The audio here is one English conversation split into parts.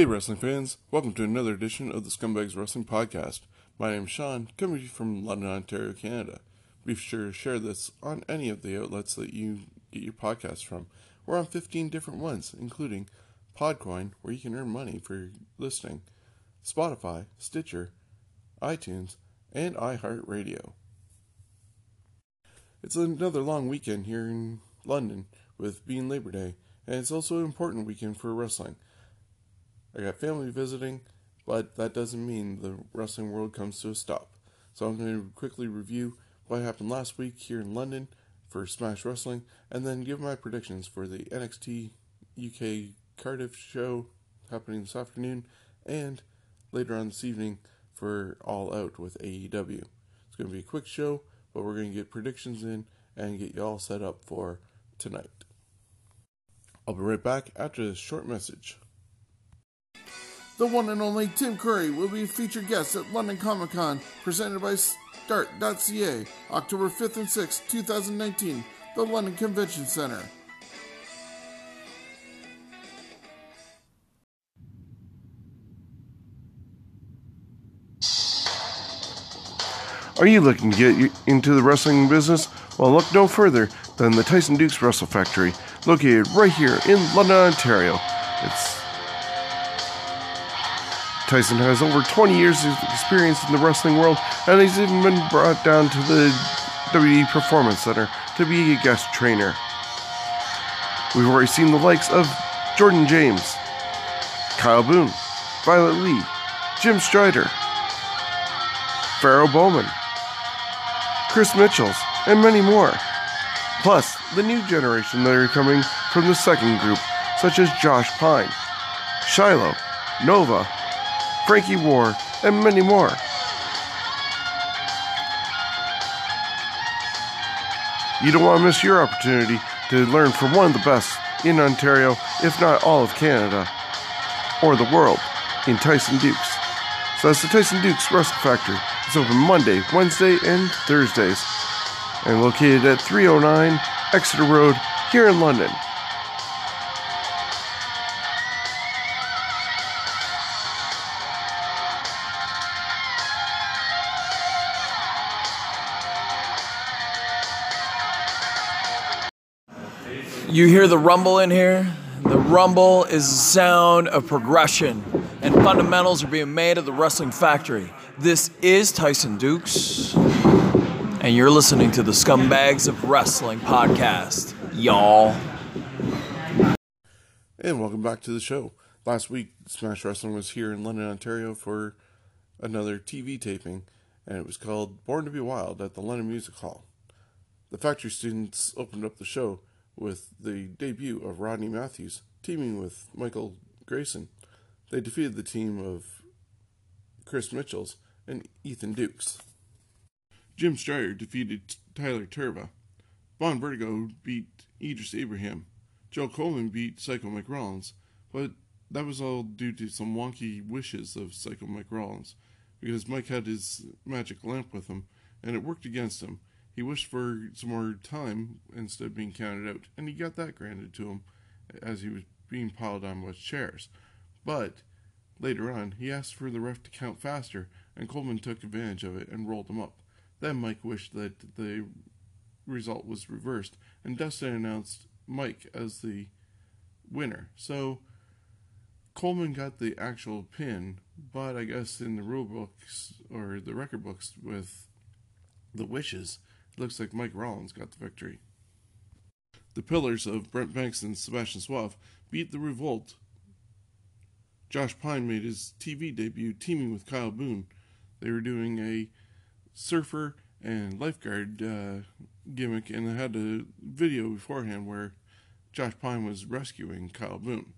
Hey, wrestling fans! Welcome to another edition of the Scumbags Wrestling Podcast. My name is Sean, coming to you from London, Ontario, Canada. Be sure to share this on any of the outlets that you get your podcasts from. We're on 15 different ones, including Podcoin, where you can earn money for listening, Spotify, Stitcher, iTunes, and iHeartRadio. It's another long weekend here in London with being Labor Day, and it's also an important weekend for wrestling. I got family visiting, but that doesn't mean the wrestling world comes to a stop. So I'm going to quickly review what happened last week here in London for Smash Wrestling, and then give my predictions for the NXT UK Cardiff show happening this afternoon, and later on this evening for All Out with AEW. It's going to be a quick show, but we're going to get predictions in and get you all set up for tonight. I'll be right back after this short message. The one and only Tim Curry will be a featured guest at London Comic Con, presented by Start.ca, October 5th and 6th, 2019, the London Convention Center. Are you looking to get into the wrestling business? Well, look no further than the Tyson Dux Wrestle Factory, located right here in London, Ontario. It's Tyson has over 20 years of experience in the wrestling world, and he's even been brought down to the WWE Performance Center to be a guest trainer. We've already seen the likes of Jordan James, Kyle Boone, Violet Lee, Jim Strider, Pharaoh Bowman, Chris Mitchells, and many more. Plus, the new generation that are coming from the second group, such as Josh Pine, Shiloh, Nova, Frankie War, and many more. You don't want to miss your opportunity to learn from one of the best in Ontario, if not all of Canada, or the world, in Tyson Dux. So that's the Tyson Dux Wrestle Factory. It's open Monday, Wednesday, and Thursdays, and located at 309 Exeter Road here in London. You hear the rumble in here? The rumble is the sound of progression, and fundamentals are being made at the Wrestling Factory. This is Tyson Dux, and you're listening to the Scumbags of Wrestling podcast, y'all. And welcome back to the show. Last week, Smash Wrestling was here in London, Ontario for another TV taping, and it was called Born to Be Wild at the London Music Hall. The factory students opened up the show with the debut of Rodney Matthews teaming with Michael Grayson. They defeated the team of Chris Mitchells and Ethan Dukes. Jim Strider defeated Tyler Turba. Vaughn Vertigo beat Idris Abraham. Joe Coleman beat Psycho Mike Rollins, but that was all due to some wonky wishes of Psycho Mike Rollins, because Mike had his magic lamp with him, and it worked against him. He wished for some more time instead of being counted out, and he got that granted to him as he was being piled on with chairs. But later on, he asked for the ref to count faster, and Coleman took advantage of it and rolled him up. Then Mike wished that the result was reversed, and Dustin announced Mike as the winner. So Coleman got the actual pin, but I guess in the rule books or the record books with the wishes, looks like Mike Rollins got the victory. The pillars of Brent Banks and Sebastian Suave beat the Revolt. Josh Pine made his TV debut teaming with Kyle Boone. They were doing a surfer and lifeguard uh, gimmick, and they had a video beforehand where Josh Pine was rescuing Kyle Boone.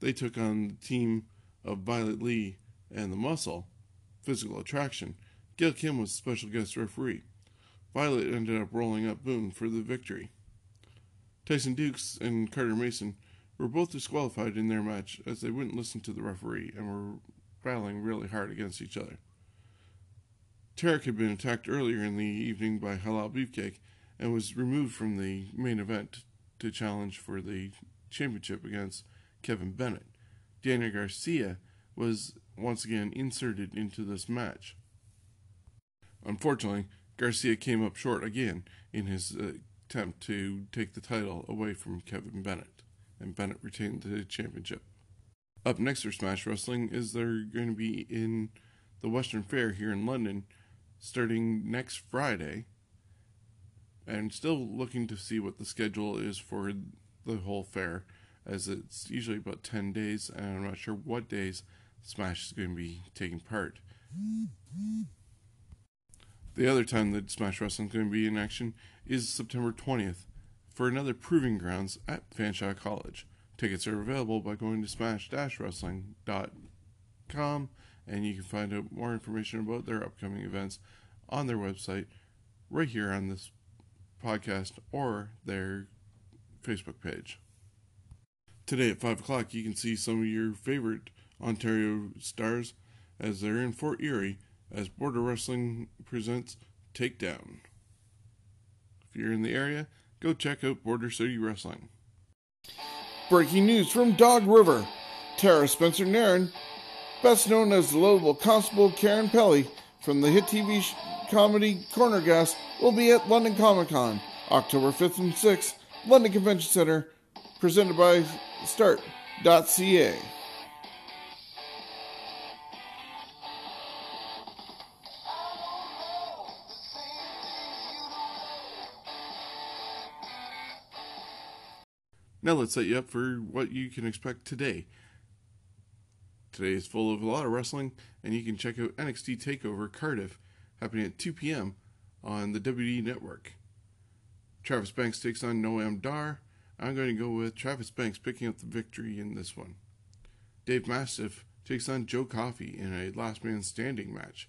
They took on the team of Violet Lee and the Muscle, Physical Attraction. Gail Kim was special guest referee. Violet ended up rolling up Boone for the victory. Tyson Dux and Carter Mason were both disqualified in their match as they wouldn't listen to the referee and were battling really hard against each other. Tarek had been attacked earlier in the evening by Halal Beefcake and was removed from the main event to challenge for the championship against Kevin Bennett. Daniel Garcia was once again inserted into this match. Unfortunately, Garcia came up short again in his uh, attempt to take the title away from Kevin Bennett, and Bennett retained the championship. Up next for Smash Wrestling is they're going to be in the Western Fair here in London starting next Friday. And still looking to see what the schedule is for the whole fair, as it's usually about 10 days, and I'm not sure what days Smash is going to be taking part. The other time that Smash Wrestling is going to be in action is September 20th for another Proving Grounds at Fanshawe College. Tickets are available by going to smash-wrestling.com and you can find out more information about their upcoming events on their website right here on this podcast or their Facebook page. Today at 5 o'clock, you can see some of your favorite Ontario stars as they're in Fort Erie as Border Wrestling presents Takedown. If you're in the area, go check out Border City Wrestling. Breaking news from Dog River. Tara Spencer Nairn, best known as the lovable Constable Karen Pelly from the hit TV comedy Corner Gas, will be at London Comic Con October 5th and 6th, London Convention Center, presented by Start.ca. Now let's set you up for what you can expect today. Today is full of a lot of wrestling, and you can check out NXT TakeOver Cardiff happening at 2 p.m. on the WWE Network. Travis Banks takes on Noam Dar. I'm going to go with Travis Banks picking up the victory in this one. Dave Mastiff takes on Joe Coffey in a last man standing match.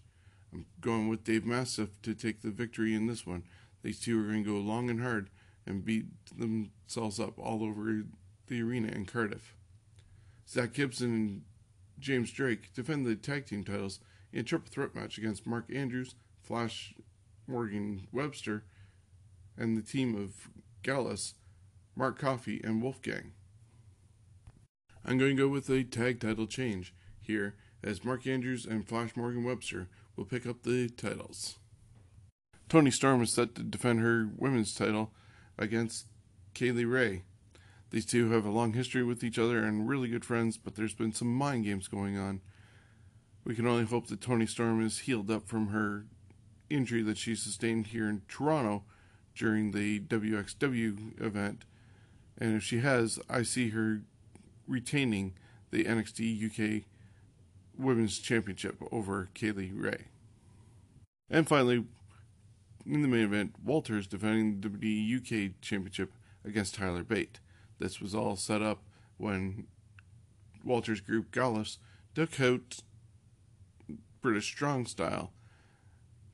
I'm going with Dave Mastiff to take the victory in this one. These two are going to go long and hard and beat themselves up all over the arena in Cardiff. Zach Gibson and James Drake defend the tag team titles in a triple threat match against Mark Andrews, Flash Morgan Webster, and the team of Gallus, Mark Coffey, and Wolfgang. I'm going to go with a tag title change here, as Mark Andrews and Flash Morgan Webster will pick up the titles. Toni Storm is set to defend her women's title against Kay Lee Ray. These two have a long history with each other and really good friends, but there's been some mind games going on. We can only hope that Toni Storm is healed up from her injury that she sustained here in Toronto during the WXW event. And if she has, I see her retaining the NXT UK Women's Championship over Kay Lee Ray. And finally, in the main event, Walters defending the WWE UK Championship against Tyler Bate. This was all set up when Walter's group Gallus took out British Strong Style.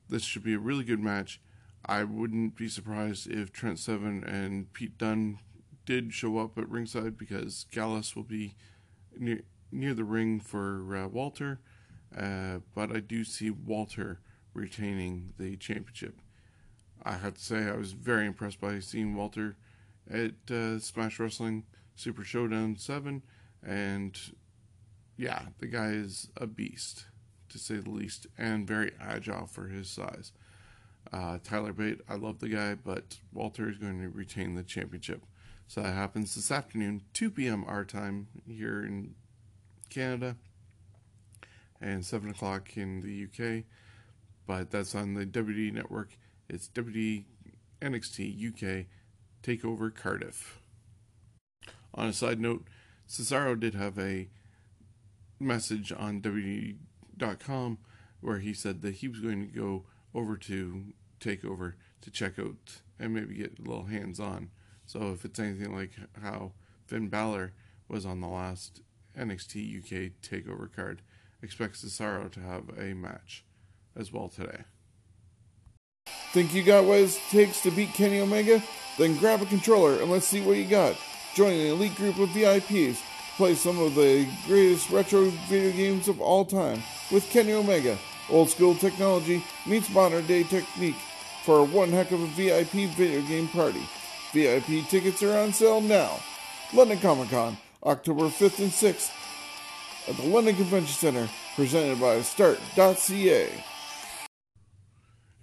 This should be a really good match. I wouldn't be surprised if Trent Seven and Pete Dunne did show up at ringside because Gallus will be near near the ring for uh, Walter, uh, but I do see Walter retaining the championship. I have to say I was very impressed by seeing Walter at uh, Smash Wrestling Super Showdown 7. And yeah, the guy is a beast, to say the least, and very agile for his size. Uh, Tyler Bate, I love the guy, but Walter is going to retain the championship. So that happens this afternoon, 2 p.m. our time here in Canada, and 7 o'clock in the UK. But that's on the WWE network. It's WWE NXT UK Takeover Cardiff. On a side note, Cesaro did have a message on WWE.com where he said that he was going to go over to Takeover to check out and maybe get a little hands on. So if it's anything like how Finn Balor was on the last NXT UK Takeover card, expect Cesaro to have a match as well today. Think you got what it takes to beat Kenny Omega? Then grab a controller and let's see what you got. Join an elite group of VIPs play some of the greatest retro video games of all time with Kenny Omega. Old school technology meets modern day technique for one heck of a VIP video game party. VIP tickets are on sale now. London Comic Con, October 5th and 6th at the London Convention Center, presented by Start.ca.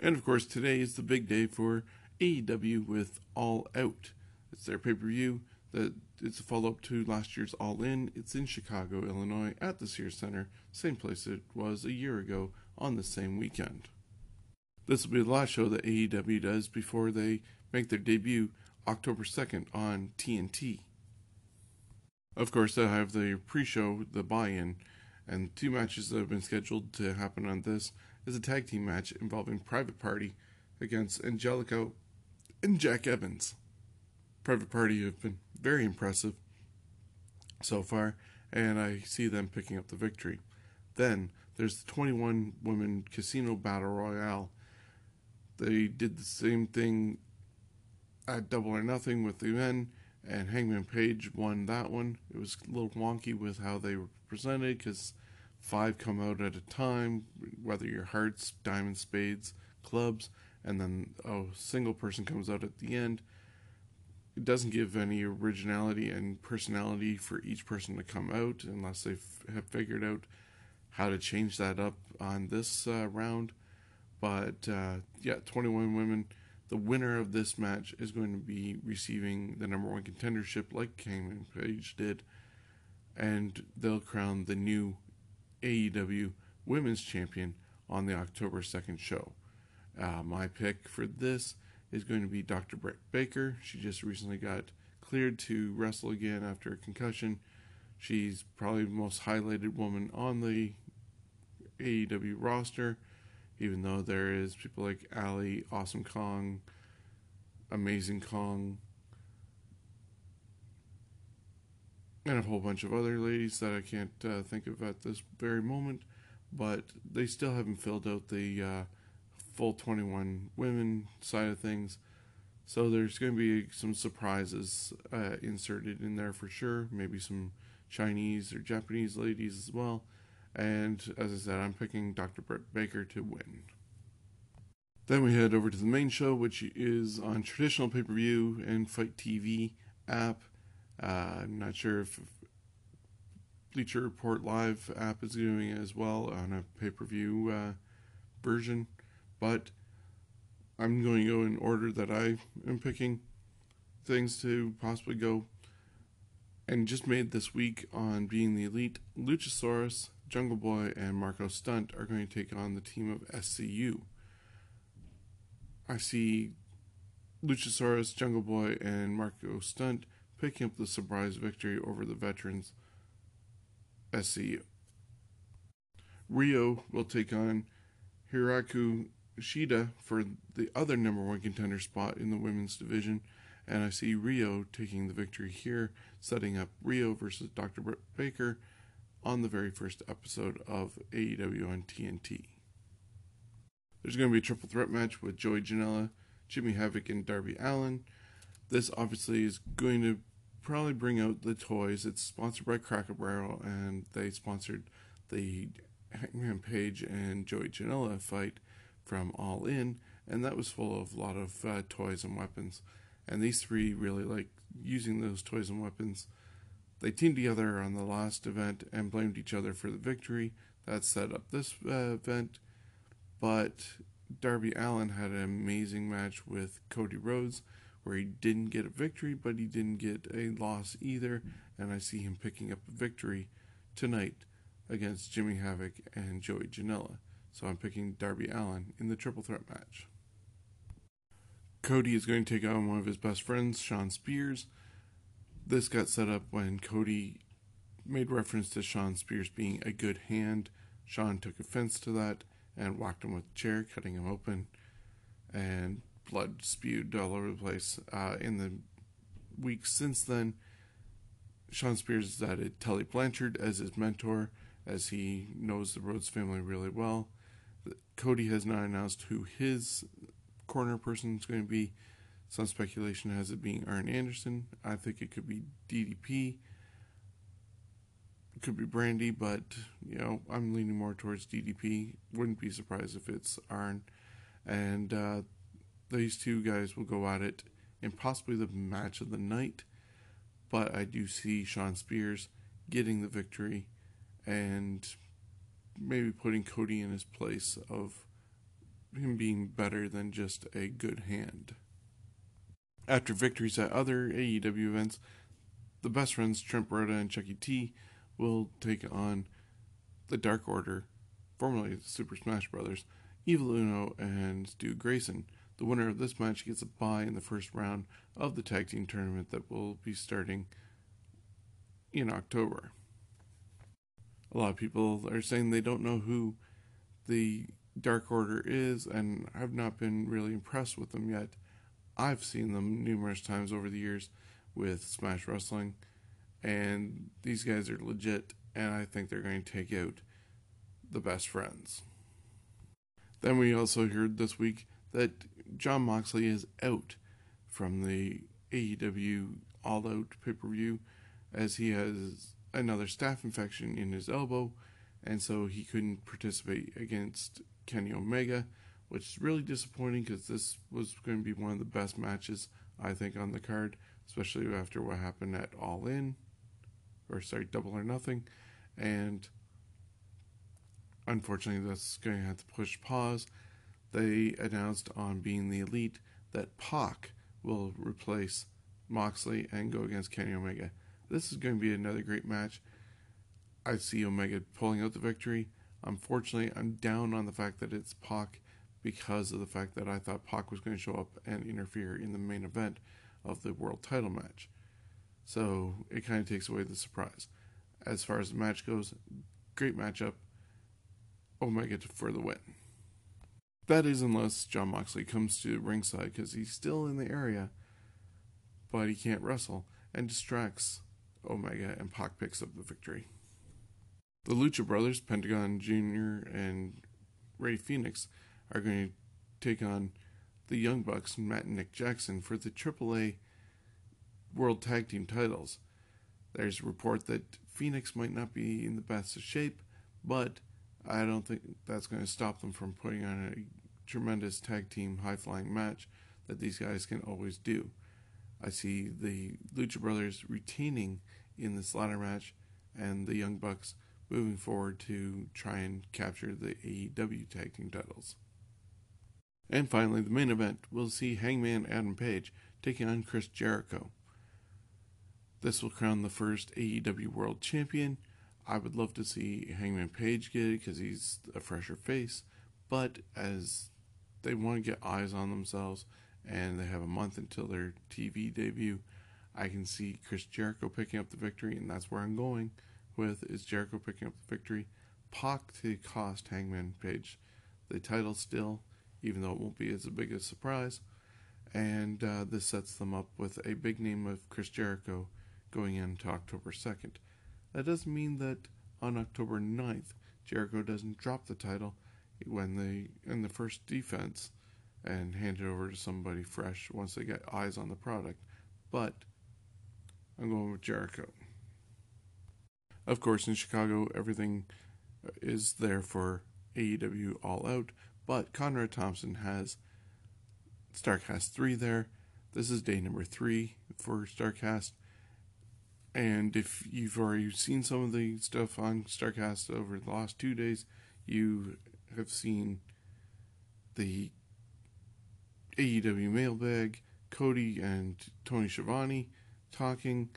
And of course, today is the big day for AEW with All Out. It's their pay per view. That it's a follow up to last year's All In. It's in Chicago, Illinois, at the Sears Center, same place it was a year ago on the same weekend. This will be the last show that AEW does before they make their debut October 2nd on TNT. Of course, I have the pre show, the buy in, and two matches that have been scheduled to happen on this is a tag team match involving Private Party against Angelico and Jack Evans. Private Party have been very impressive so far, and I see them picking up the victory. Then there's the 21 women casino battle royale. They did the same thing at Double or Nothing with the men, and Hangman Page won that one. It was a little wonky with how they were presented because five come out at a time, whether your hearts, diamonds, spades, clubs, and then a single person comes out at the end. It doesn't give any originality and personality for each person to come out unless they have figured out how to change that up on this uh, round. But uh, yeah, 21 women. The winner of this match is going to be receiving the number one contendership, like Hangman Page did, and they'll crown the new AEW Women's Champion on the October 2nd show. Uh, my pick for this is going to be Dr. Britt Baker. She just recently got cleared to wrestle again after a concussion. She's probably the most highlighted woman on the AEW roster, even though there is people like Ali, Awesome Kong, Amazing Kong, and a whole bunch of other ladies that I can't uh, think of at this very moment, but they still haven't filled out the uh, full 21 women side of things. So there's going to be some surprises uh, inserted in there for sure. Maybe some Chinese or Japanese ladies as well. And as I said, I'm picking Dr. Britt Baker to win. Then we head over to the main show, which is on traditional pay per view and Fight TV app. Uh, I'm not sure if Bleacher Report Live app is doing it as well on a pay per view uh, version, but I'm going to go in order that I am picking things to possibly go. And just made this week on Being the Elite, Luchasaurus, Jungle Boy, and Marco Stunt are going to take on the team of SCU. I see Luchasaurus, Jungle Boy, and Marco Stunt picking up the surprise victory over the veterans SCU. Rio will take on Hikaru Shida for the other number one contender spot in the women's division, and I see Rio taking the victory here, setting up Rio versus Dr. Britt Baker on the very first episode of AEW on TNT. There's going to be a triple threat match with Joey Janela, Jimmy Havoc, and Darby Allin. This obviously is going to probably bring out the toys. It's sponsored by Cracker Barrel, and they sponsored the Hangman Page and Joey Janela fight from All In, and that was full of a lot of uh, toys and weapons. And these three really like using those toys and weapons. They teamed together on the last event and blamed each other for the victory. That set up this uh, event. But Darby Allin had an amazing match with Cody Rhodes where he didn't get a victory, but he didn't get a loss either. And I see him picking up a victory tonight against Jimmy Havoc and Joey Janela. So I'm picking Darby Allin in the triple threat match. Cody is going to take on one of his best friends, Shawn Spears. This got set up when Cody made reference to Shawn Spears being a good hand. Shawn took offense to that and whacked him with a chair, cutting him open, and blood spewed all over the place. Uh, in the weeks since then, Shawn Spears has added Tully Blanchard as his mentor, as he knows the Rhodes family really well. Cody has not announced who his corner person is going to be. Some speculation has it being Arn Anderson. I think it could be DDP. It could be Brandi, but you know I'm leaning more towards DDP. Wouldn't be surprised if it's Arn, and uh, these two guys will go at it in possibly the match of the night. But I do see Shawn Spears getting the victory and maybe putting Cody in his place of him being better than just a good hand. After victories at other AEW events, the best friends Trent Beretta and Chucky T will take on the Dark Order, formerly Super Smash Brothers, Evil Uno and Stu Grayson. The winner of this match gets a bye in the first round of the tag team tournament that will be starting in October. A lot of people are saying they don't know who the Dark Order is and have not been really impressed with them yet. I've seen them numerous times over the years with Smash Wrestling, and these guys are legit, and I think they're going to take out the best friends. Then we also heard this week that Jon Moxley is out from the AEW All Out pay per view as he has another staph infection in his elbow, and so he couldn't participate against Kenny Omega, which is really disappointing because this was going to be one of the best matches I think on the card, especially after what happened at All In, or sorry, Double or Nothing, and unfortunately that's going to have to push pause. They announced on Being the Elite that Pac will replace Moxley and go against Kenny Omega. This is going to be another great match. I see Omega pulling out the victory. Unfortunately, I'm down on the fact that it's Pac because of the fact that I thought Pac was going to show up and interfere in the main event of the world title match. So it kind of takes away the surprise. As far as the match goes, great matchup. Omega for the win. That is, unless Jon Moxley comes to ringside because he's still in the area, but he can't wrestle and distracts oh Omega, and Pac picks up the victory. The Lucha Brothers, Pentagon Jr., and Rey Fenix, are going to take on the Young Bucks, Matt and Nick Jackson, for the AAA World Tag Team titles. There's a report that Phoenix might not be in the best of shape, but I don't think that's going to stop them from putting on a tremendous tag team high flying match that these guys can always do. I see the Lucha Brothers retaining in this ladder match and the Young Bucks moving forward to try and capture the AEW tag team titles. And finally, the main event will see Hangman Adam Page taking on Chris Jericho. This will crown the first AEW World Champion. I would love to see Hangman Page get it because he's a fresher face, but as they want to get eyes on themselves and they have a month until their TV debut, I can see Chris Jericho picking up the victory, and that's where I'm going with is Jericho picking up the victory. Pac to cost Hangman Page the title still, even though it won't be as big a surprise. And uh, this sets them up with a big name of Chris Jericho going into October 2nd. That doesn't mean that on October 9th, Jericho doesn't drop the title when they in the first defense and hand it over to somebody fresh once they get eyes on the product. But I'm going with Jericho. Of course, in Chicago, everything is there for AEW All Out, but Conrad Thompson has Starcast 3 there. This is day number three for StarCast. And if you've already seen some of the stuff on StarCast over the last two days, you have seen the AEW mailbag, Cody and Tony Schiavone talking,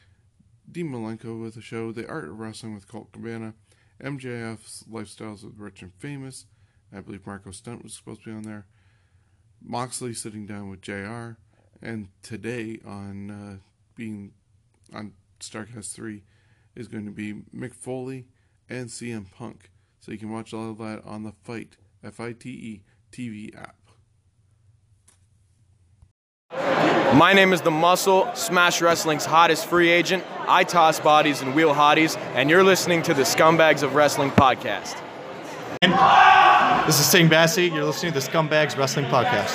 Dean Malenko with a show, The Art of Wrestling with Colt Cabana, MJF's Lifestyles with Rich and Famous. I believe Marco Stunt was supposed to be on there. Moxley sitting down with JR. And today on uh, being on Starcast 3 is going to be Mick Foley and CM Punk. So you can watch all of that on the Fight, F I T E TV app. My name is The Muscle, Smash Wrestling's hottest free agent. I toss bodies and wheel hotties, and you're listening to the Scumbags of Wrestling podcast. This is Sting Bassey. You're listening to the Scumbags Wrestling Podcast.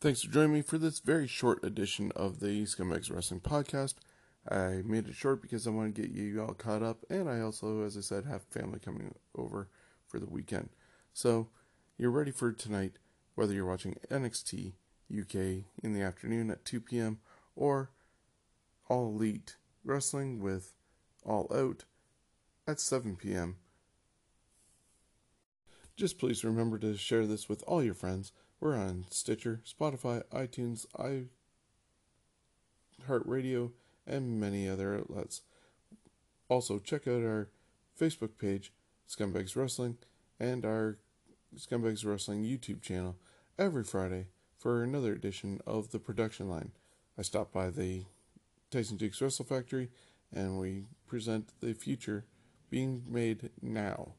Thanks for joining me for this very short edition of the Scumbags Wrestling Podcast. I made it short because I want to get you all caught up, and I also, as I said, have family coming over for the weekend. So, you're ready for tonight, whether you're watching NXT UK in the afternoon at 2 p.m. or All Elite Wrestling with All Out at 7 p.m. Just please remember to share this with all your friends. We're on Stitcher, Spotify, iTunes, iHeartRadio, and many other outlets. Also, check out our Facebook page, Scumbags Wrestling, and our Scumbags Wrestling YouTube channel every Friday for another edition of the production line. I stop by the Tyson Dux Wrestle Factory and we present the future being made now.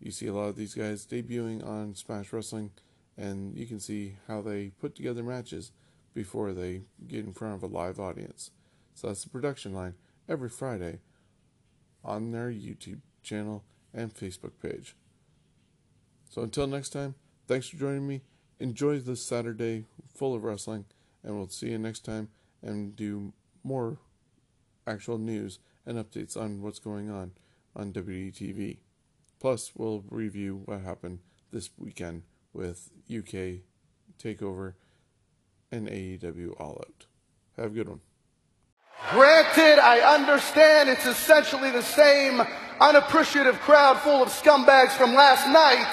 You see a lot of these guys debuting on Smash Wrestling, and you can see how they put together matches before they get in front of a live audience. So that's the production line every Friday on their YouTube channel and Facebook page. So until next time, thanks for joining me. Enjoy this Saturday full of wrestling, and we'll see you next time and do more actual news and updates on what's going on on WDTV. Plus, we'll review what happened this weekend with UK Takeover and AEW All Out. Have a good one. Granted, I understand it's essentially the same unappreciative crowd full of scumbags from last night.